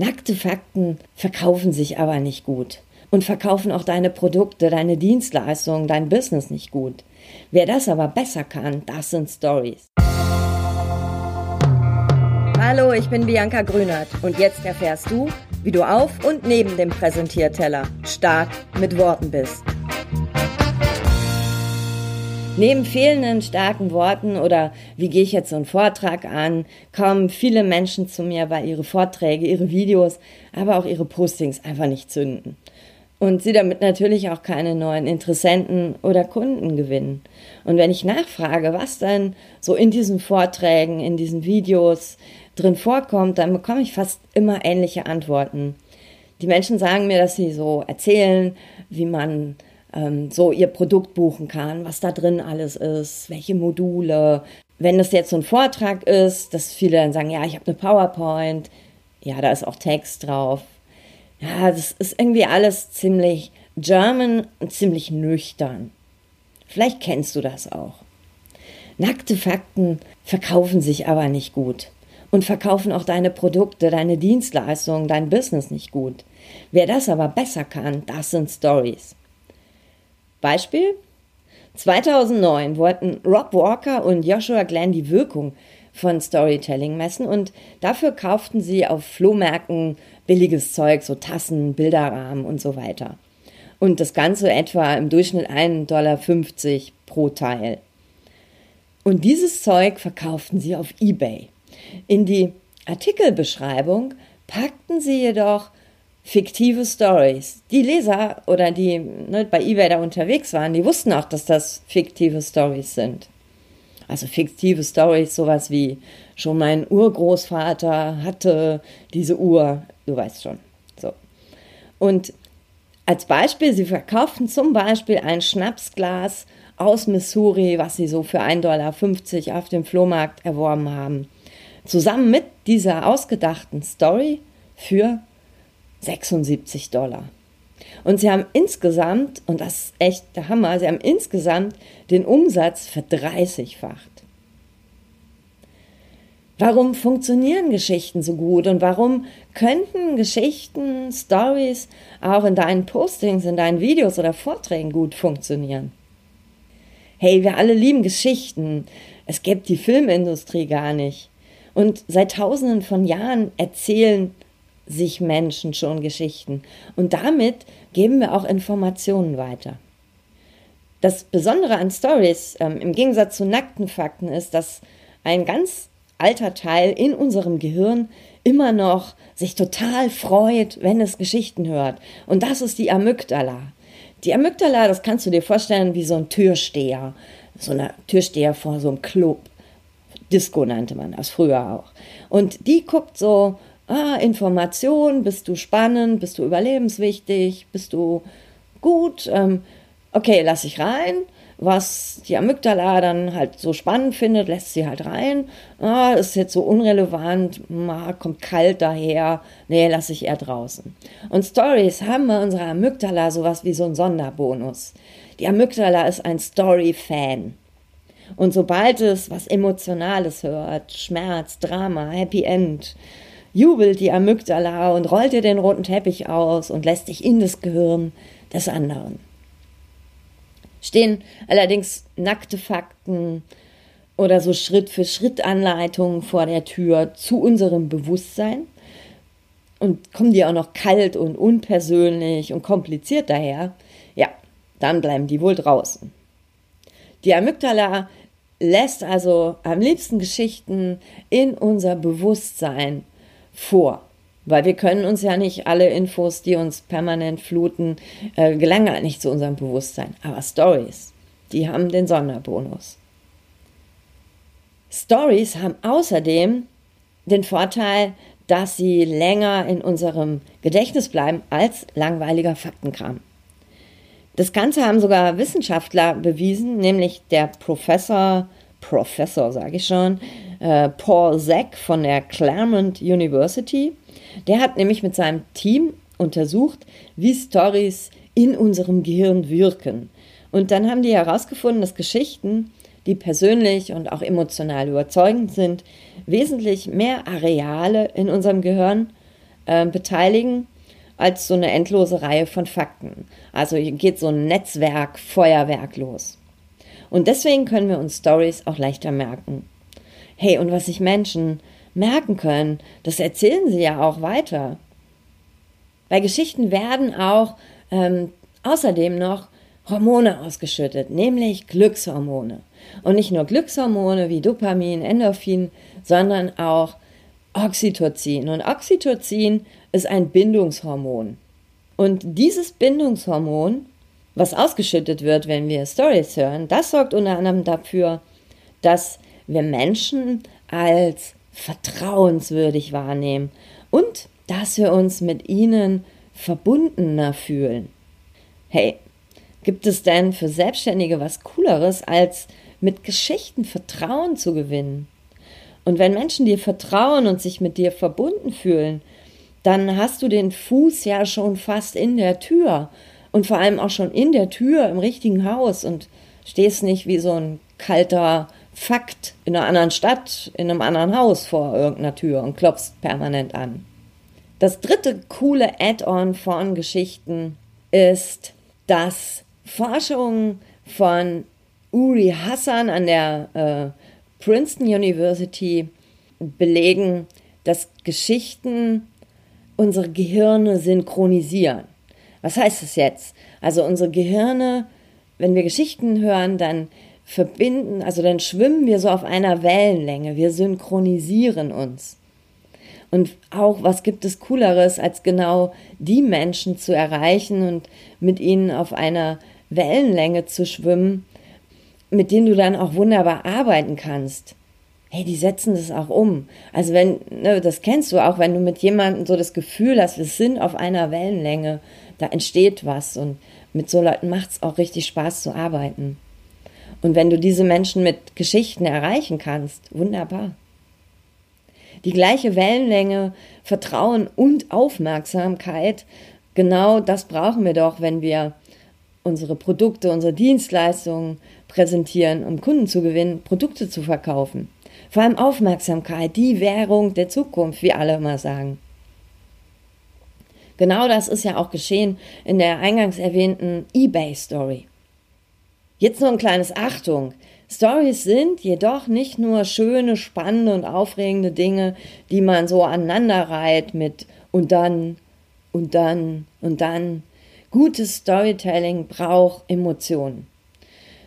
Nackte Fakten verkaufen sich aber nicht gut und verkaufen auch deine Produkte, deine Dienstleistungen, dein Business nicht gut. Wer das aber besser kann, das sind Stories. Hallo, ich bin Bianca Grünert und jetzt erfährst du, wie du auf und neben dem Präsentierteller stark mit Worten bist. Neben fehlenden starken Worten oder wie gehe ich jetzt so einen Vortrag an, kommen viele Menschen zu mir, weil ihre Vorträge, ihre Videos, aber auch ihre Postings einfach nicht zünden. Und sie damit natürlich auch keine neuen Interessenten oder Kunden gewinnen. Und wenn ich nachfrage, was denn so in diesen Vorträgen, in diesen Videos drin vorkommt, dann bekomme ich fast immer ähnliche Antworten. Die Menschen sagen mir, dass sie so erzählen, wie man ähm, so ihr Produkt buchen kann, was da drin alles ist, welche Module. Wenn das jetzt so ein Vortrag ist, dass viele dann sagen, ja, ich habe eine PowerPoint, ja, da ist auch Text drauf. Ja, das ist irgendwie alles ziemlich German und ziemlich nüchtern. Vielleicht kennst du das auch. Nackte Fakten verkaufen sich aber nicht gut und verkaufen auch deine Produkte, deine Dienstleistungen, dein Business nicht gut. Wer das aber besser kann, das sind Stories. Beispiel? 2009 wollten Rob Walker und Joshua Glenn die Wirkung von Storytelling messen und dafür kauften sie auf Flohmärkten billiges Zeug, so Tassen, Bilderrahmen und so weiter. Und das Ganze etwa im Durchschnitt 1,50 Dollar pro Teil. Und dieses Zeug verkauften sie auf eBay. In die Artikelbeschreibung packten sie jedoch fiktive Stories. Die Leser oder die ne, bei eBay da unterwegs waren, die wussten auch, dass das fiktive Stories sind. Also fiktive Stories, sowas wie schon mein Urgroßvater hatte diese Uhr, du weißt schon. So. Und als Beispiel, sie verkauften zum Beispiel ein Schnapsglas aus Missouri, was sie so für 1,50 Dollar auf dem Flohmarkt erworben haben. Zusammen mit dieser ausgedachten Story für 76 Dollar. Und sie haben insgesamt, und das ist echt der Hammer, sie haben insgesamt den Umsatz verdreißigfacht. Warum funktionieren Geschichten so gut und warum könnten Geschichten, Stories auch in deinen Postings, in deinen Videos oder Vorträgen gut funktionieren? Hey, wir alle lieben Geschichten. Es gibt die Filmindustrie gar nicht. Und seit tausenden von Jahren erzählen sich Menschen schon Geschichten. Und damit geben wir auch Informationen weiter. Das Besondere an Stories ähm, im Gegensatz zu nackten Fakten ist, dass ein ganz alter Teil in unserem Gehirn immer noch sich total freut, wenn es Geschichten hört. Und das ist die Amygdala. Die Amygdala, das kannst du dir vorstellen wie so ein Türsteher. So ein Türsteher vor so einem Club. Disco nannte man das früher auch. Und die guckt so, ah, Information, bist du spannend, bist du überlebenswichtig, bist du gut, ähm, okay, lass ich rein. Was die Amygdala dann halt so spannend findet, lässt sie halt rein. Ah, ist jetzt so unrelevant, ah, kommt kalt daher, nee, lass ich eher draußen. Und Stories haben bei unserer Amygdala sowas wie so ein Sonderbonus. Die Amygdala ist ein Story-Fan. Und sobald es was Emotionales hört, Schmerz, Drama, Happy End, jubelt die Amygdala und rollt dir den roten Teppich aus und lässt dich in das Gehirn des anderen. Stehen allerdings nackte Fakten oder so Schritt für Schritt Anleitungen vor der Tür zu unserem Bewusstsein und kommen die auch noch kalt und unpersönlich und kompliziert daher, ja, dann bleiben die wohl draußen. Die Amygdala lässt also am liebsten Geschichten in unser Bewusstsein vor. Weil wir können uns ja nicht alle Infos, die uns permanent fluten, äh, gelangen halt nicht zu unserem Bewusstsein. Aber Stories, die haben den Sonderbonus. Stories haben außerdem den Vorteil, dass sie länger in unserem Gedächtnis bleiben als langweiliger Faktenkram. Das Ganze haben sogar Wissenschaftler bewiesen, nämlich der Professor, Professor sage ich schon, äh, Paul Zack von der Claremont University. Der hat nämlich mit seinem Team untersucht, wie Stories in unserem Gehirn wirken. Und dann haben die herausgefunden, dass Geschichten, die persönlich und auch emotional überzeugend sind, wesentlich mehr Areale in unserem Gehirn äh, beteiligen als so eine endlose Reihe von Fakten. Also hier geht so ein Netzwerk, Feuerwerk los. Und deswegen können wir uns Stories auch leichter merken. Hey, und was sich Menschen merken können, das erzählen sie ja auch weiter. Bei Geschichten werden auch ähm, außerdem noch Hormone ausgeschüttet, nämlich Glückshormone. Und nicht nur Glückshormone wie Dopamin, Endorphin, sondern auch Oxytocin. Und Oxytocin ist ein Bindungshormon. Und dieses Bindungshormon, was ausgeschüttet wird, wenn wir Stories hören, das sorgt unter anderem dafür, dass wir Menschen als vertrauenswürdig wahrnehmen und dass wir uns mit ihnen verbundener fühlen. Hey, gibt es denn für Selbstständige was Cooleres, als mit Geschichten Vertrauen zu gewinnen? Und wenn Menschen dir vertrauen und sich mit dir verbunden fühlen, dann hast du den Fuß ja schon fast in der Tür und vor allem auch schon in der Tür im richtigen Haus und stehst nicht wie so ein kalter Fakt in einer anderen Stadt, in einem anderen Haus vor irgendeiner Tür und klopfst permanent an. Das dritte coole Add-on von Geschichten ist, dass Forschungen von Uri Hassan an der äh, Princeton University belegen, dass Geschichten unsere Gehirne synchronisieren. Was heißt das jetzt? Also unsere Gehirne, wenn wir Geschichten hören, dann verbinden, also dann schwimmen wir so auf einer Wellenlänge, wir synchronisieren uns. Und auch, was gibt es Cooleres, als genau die Menschen zu erreichen und mit ihnen auf einer Wellenlänge zu schwimmen, mit denen du dann auch wunderbar arbeiten kannst. Hey, die setzen das auch um. Also wenn, ne, das kennst du auch, wenn du mit jemandem so das Gefühl hast, wir sind auf einer Wellenlänge, da entsteht was und mit so Leuten macht es auch richtig Spaß zu arbeiten. Und wenn du diese Menschen mit Geschichten erreichen kannst, wunderbar. Die gleiche Wellenlänge, Vertrauen und Aufmerksamkeit, genau das brauchen wir doch, wenn wir unsere Produkte, unsere Dienstleistungen präsentieren, um Kunden zu gewinnen, Produkte zu verkaufen. Vor allem Aufmerksamkeit, die Währung der Zukunft, wie alle immer sagen. Genau das ist ja auch geschehen in der eingangs erwähnten eBay-Story. Jetzt nur ein kleines Achtung. Stories sind jedoch nicht nur schöne, spannende und aufregende Dinge, die man so aneinander reiht mit und dann und dann und dann. Gutes Storytelling braucht Emotionen.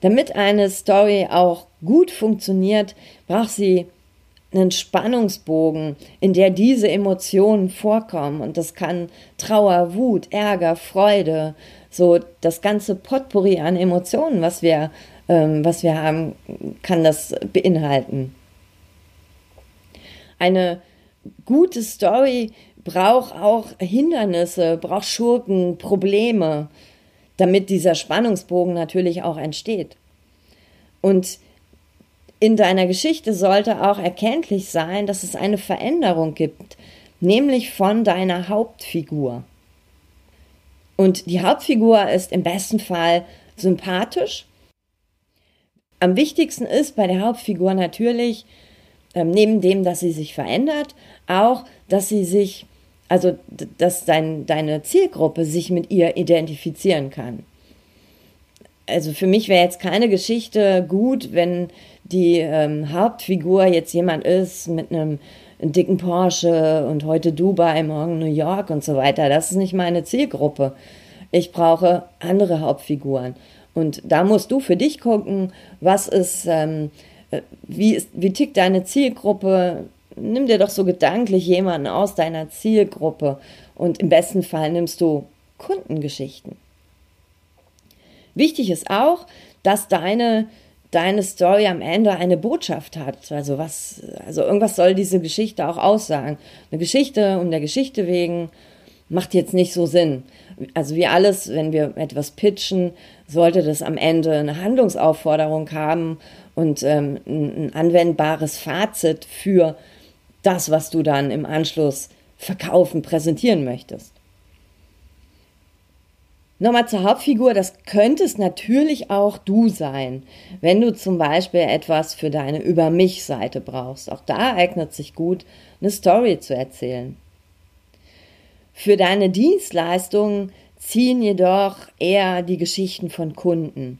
Damit eine Story auch gut funktioniert, braucht sie einen Spannungsbogen, in der diese Emotionen vorkommen. Und das kann Trauer, Wut, Ärger, Freude, so das ganze Potpourri an Emotionen, was wir, ähm, was wir haben, kann das beinhalten. Eine gute Story braucht auch Hindernisse, braucht Schurken, Probleme, damit dieser Spannungsbogen natürlich auch entsteht. Und in deiner Geschichte sollte auch erkenntlich sein, dass es eine Veränderung gibt, nämlich von deiner Hauptfigur. Und die Hauptfigur ist im besten Fall sympathisch. Am wichtigsten ist bei der Hauptfigur natürlich, ähm, neben dem, dass sie sich verändert, auch, dass sie sich, also dass dein, deine Zielgruppe sich mit ihr identifizieren kann. Also für mich wäre jetzt keine Geschichte gut, wenn die ähm, Hauptfigur jetzt jemand ist mit einem dicken Porsche und heute Dubai, morgen New York und so weiter. Das ist nicht meine Zielgruppe. Ich brauche andere Hauptfiguren. Und da musst du für dich gucken, was ist, ähm, äh, wie, ist, wie tickt deine Zielgruppe. Nimm dir doch so gedanklich jemanden aus deiner Zielgruppe und im besten Fall nimmst du Kundengeschichten. Wichtig ist auch, dass deine deine Story am Ende eine Botschaft hat. Also was, also irgendwas soll diese Geschichte auch aussagen. Eine Geschichte um der Geschichte wegen macht jetzt nicht so Sinn. Also wie alles, wenn wir etwas pitchen, sollte das am Ende eine Handlungsaufforderung haben und ähm, ein anwendbares Fazit für das, was du dann im Anschluss verkaufen, präsentieren möchtest. Nochmal zur Hauptfigur, das könntest natürlich auch du sein, wenn du zum Beispiel etwas für deine Über mich-Seite brauchst. Auch da eignet sich gut, eine Story zu erzählen. Für deine Dienstleistungen ziehen jedoch eher die Geschichten von Kunden.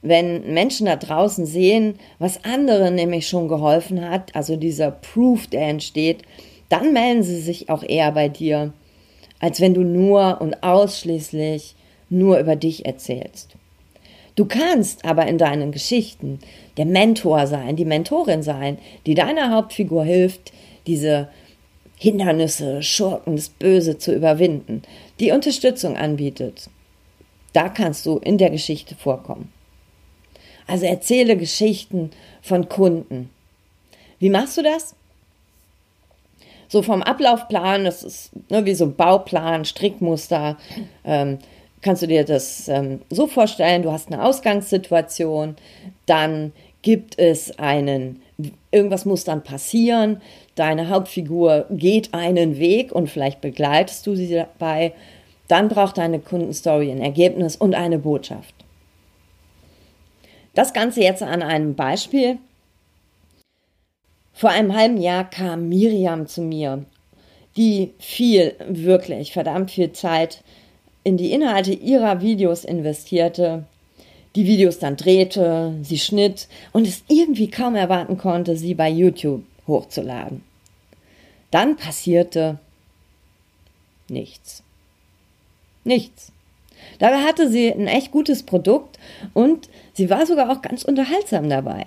Wenn Menschen da draußen sehen, was anderen nämlich schon geholfen hat, also dieser Proof, der entsteht, dann melden sie sich auch eher bei dir, als wenn du nur und ausschließlich nur über dich erzählst. Du kannst aber in deinen Geschichten der Mentor sein, die Mentorin sein, die deiner Hauptfigur hilft, diese Hindernisse, Schurken, das Böse zu überwinden, die Unterstützung anbietet. Da kannst du in der Geschichte vorkommen. Also erzähle Geschichten von Kunden. Wie machst du das? So vom Ablaufplan, das ist ne, wie so ein Bauplan, Strickmuster. Ähm, kannst du dir das ähm, so vorstellen, du hast eine Ausgangssituation, dann gibt es einen, irgendwas muss dann passieren, deine Hauptfigur geht einen Weg und vielleicht begleitest du sie dabei, dann braucht deine Kundenstory ein Ergebnis und eine Botschaft. Das Ganze jetzt an einem Beispiel. Vor einem halben Jahr kam Miriam zu mir, die viel, wirklich verdammt viel Zeit in die Inhalte ihrer Videos investierte, die Videos dann drehte, sie schnitt und es irgendwie kaum erwarten konnte, sie bei YouTube hochzuladen. Dann passierte nichts. Nichts. Dabei hatte sie ein echt gutes Produkt und sie war sogar auch ganz unterhaltsam dabei.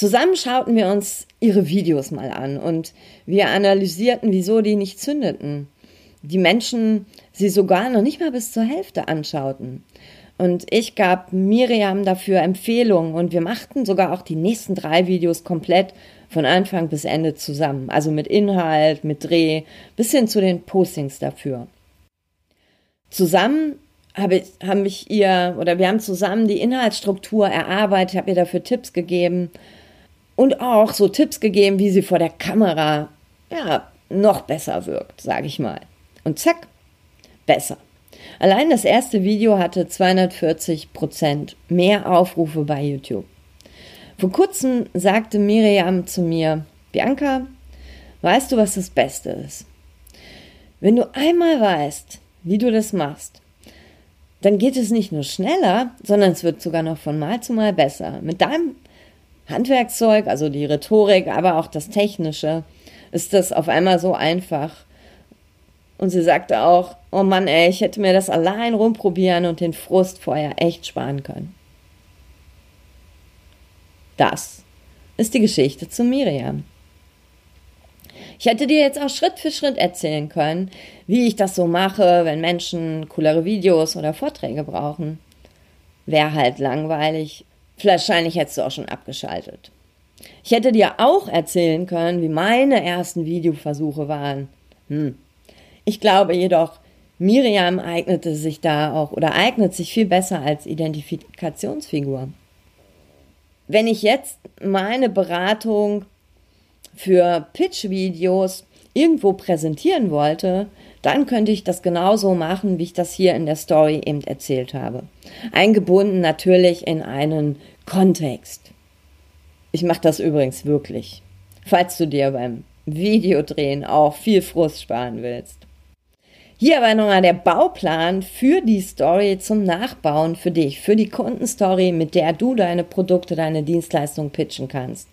Zusammen schauten wir uns ihre Videos mal an und wir analysierten, wieso die nicht zündeten die Menschen sie sogar noch nicht mal bis zur Hälfte anschauten. Und ich gab Miriam dafür Empfehlungen und wir machten sogar auch die nächsten drei Videos komplett von Anfang bis Ende zusammen. Also mit Inhalt, mit Dreh, bis hin zu den Postings dafür. Zusammen habe ich, haben mich ihr, oder wir haben zusammen die Inhaltsstruktur erarbeitet, habe ihr dafür Tipps gegeben und auch so Tipps gegeben, wie sie vor der Kamera, ja, noch besser wirkt, sage ich mal. Und zack, besser. Allein das erste Video hatte 240 Prozent mehr Aufrufe bei YouTube. Vor kurzem sagte Miriam zu mir, Bianca, weißt du, was das Beste ist? Wenn du einmal weißt, wie du das machst, dann geht es nicht nur schneller, sondern es wird sogar noch von Mal zu Mal besser. Mit deinem Handwerkszeug, also die Rhetorik, aber auch das Technische, ist das auf einmal so einfach. Und sie sagte auch, oh Mann, ey, ich hätte mir das allein rumprobieren und den Frust vorher echt sparen können. Das ist die Geschichte zu Miriam. Ich hätte dir jetzt auch Schritt für Schritt erzählen können, wie ich das so mache, wenn Menschen coolere Videos oder Vorträge brauchen. Wäre halt langweilig. Wahrscheinlich hättest du auch schon abgeschaltet. Ich hätte dir auch erzählen können, wie meine ersten Videoversuche waren. Hm, ich glaube jedoch, Miriam eignete sich da auch oder eignet sich viel besser als Identifikationsfigur. Wenn ich jetzt meine Beratung für Pitch-Videos irgendwo präsentieren wollte, dann könnte ich das genauso machen, wie ich das hier in der Story eben erzählt habe. Eingebunden natürlich in einen Kontext. Ich mache das übrigens wirklich, falls du dir beim Videodrehen auch viel Frust sparen willst. Hier aber nochmal der Bauplan für die Story zum Nachbauen für dich, für die Kundenstory, mit der du deine Produkte, deine Dienstleistung pitchen kannst.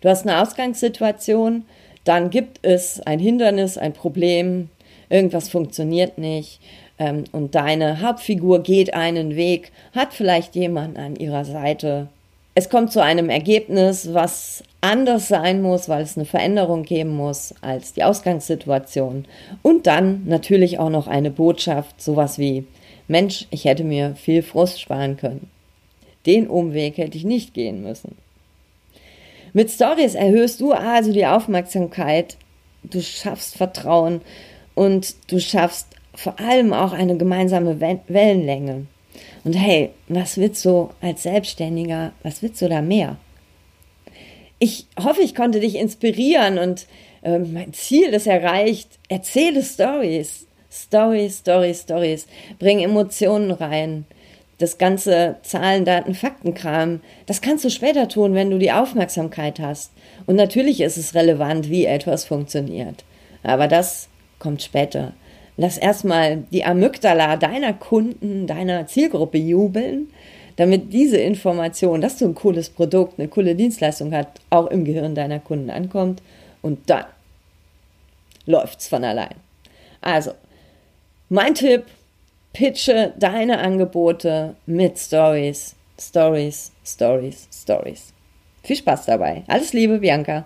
Du hast eine Ausgangssituation, dann gibt es ein Hindernis, ein Problem, irgendwas funktioniert nicht ähm, und deine Hauptfigur geht einen Weg, hat vielleicht jemanden an ihrer Seite. Es kommt zu einem Ergebnis, was anders sein muss, weil es eine Veränderung geben muss als die Ausgangssituation. Und dann natürlich auch noch eine Botschaft, sowas wie, Mensch, ich hätte mir viel Frust sparen können. Den Umweg hätte ich nicht gehen müssen. Mit Stories erhöhst du also die Aufmerksamkeit, du schaffst Vertrauen und du schaffst vor allem auch eine gemeinsame Wellenlänge. Und hey, was willst du als Selbstständiger, was willst du da mehr? Ich hoffe, ich konnte dich inspirieren und äh, mein Ziel ist erreicht. Erzähle Stories. Stories, Stories, Stories. Bring Emotionen rein. Das ganze Zahlen, Daten, Faktenkram, das kannst du später tun, wenn du die Aufmerksamkeit hast. Und natürlich ist es relevant, wie etwas funktioniert. Aber das kommt später. Lass erstmal die Amygdala deiner Kunden, deiner Zielgruppe jubeln, damit diese Information, dass du ein cooles Produkt, eine coole Dienstleistung hast, auch im Gehirn deiner Kunden ankommt. Und dann läuft's von allein. Also, mein Tipp, pitche deine Angebote mit Stories, Stories, Stories, Stories. Viel Spaß dabei. Alles Liebe, Bianca.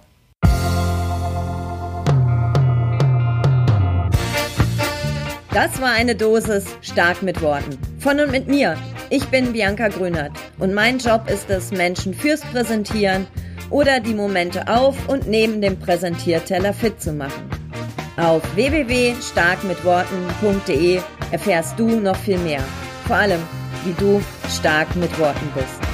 Das war eine Dosis stark mit Worten. Von und mit mir. Ich bin Bianca Grünert und mein Job ist es, Menschen fürs Präsentieren oder die Momente auf und neben dem Präsentierteller fit zu machen. Auf www.starkmitworten.de erfährst du noch viel mehr. Vor allem, wie du stark mit Worten bist.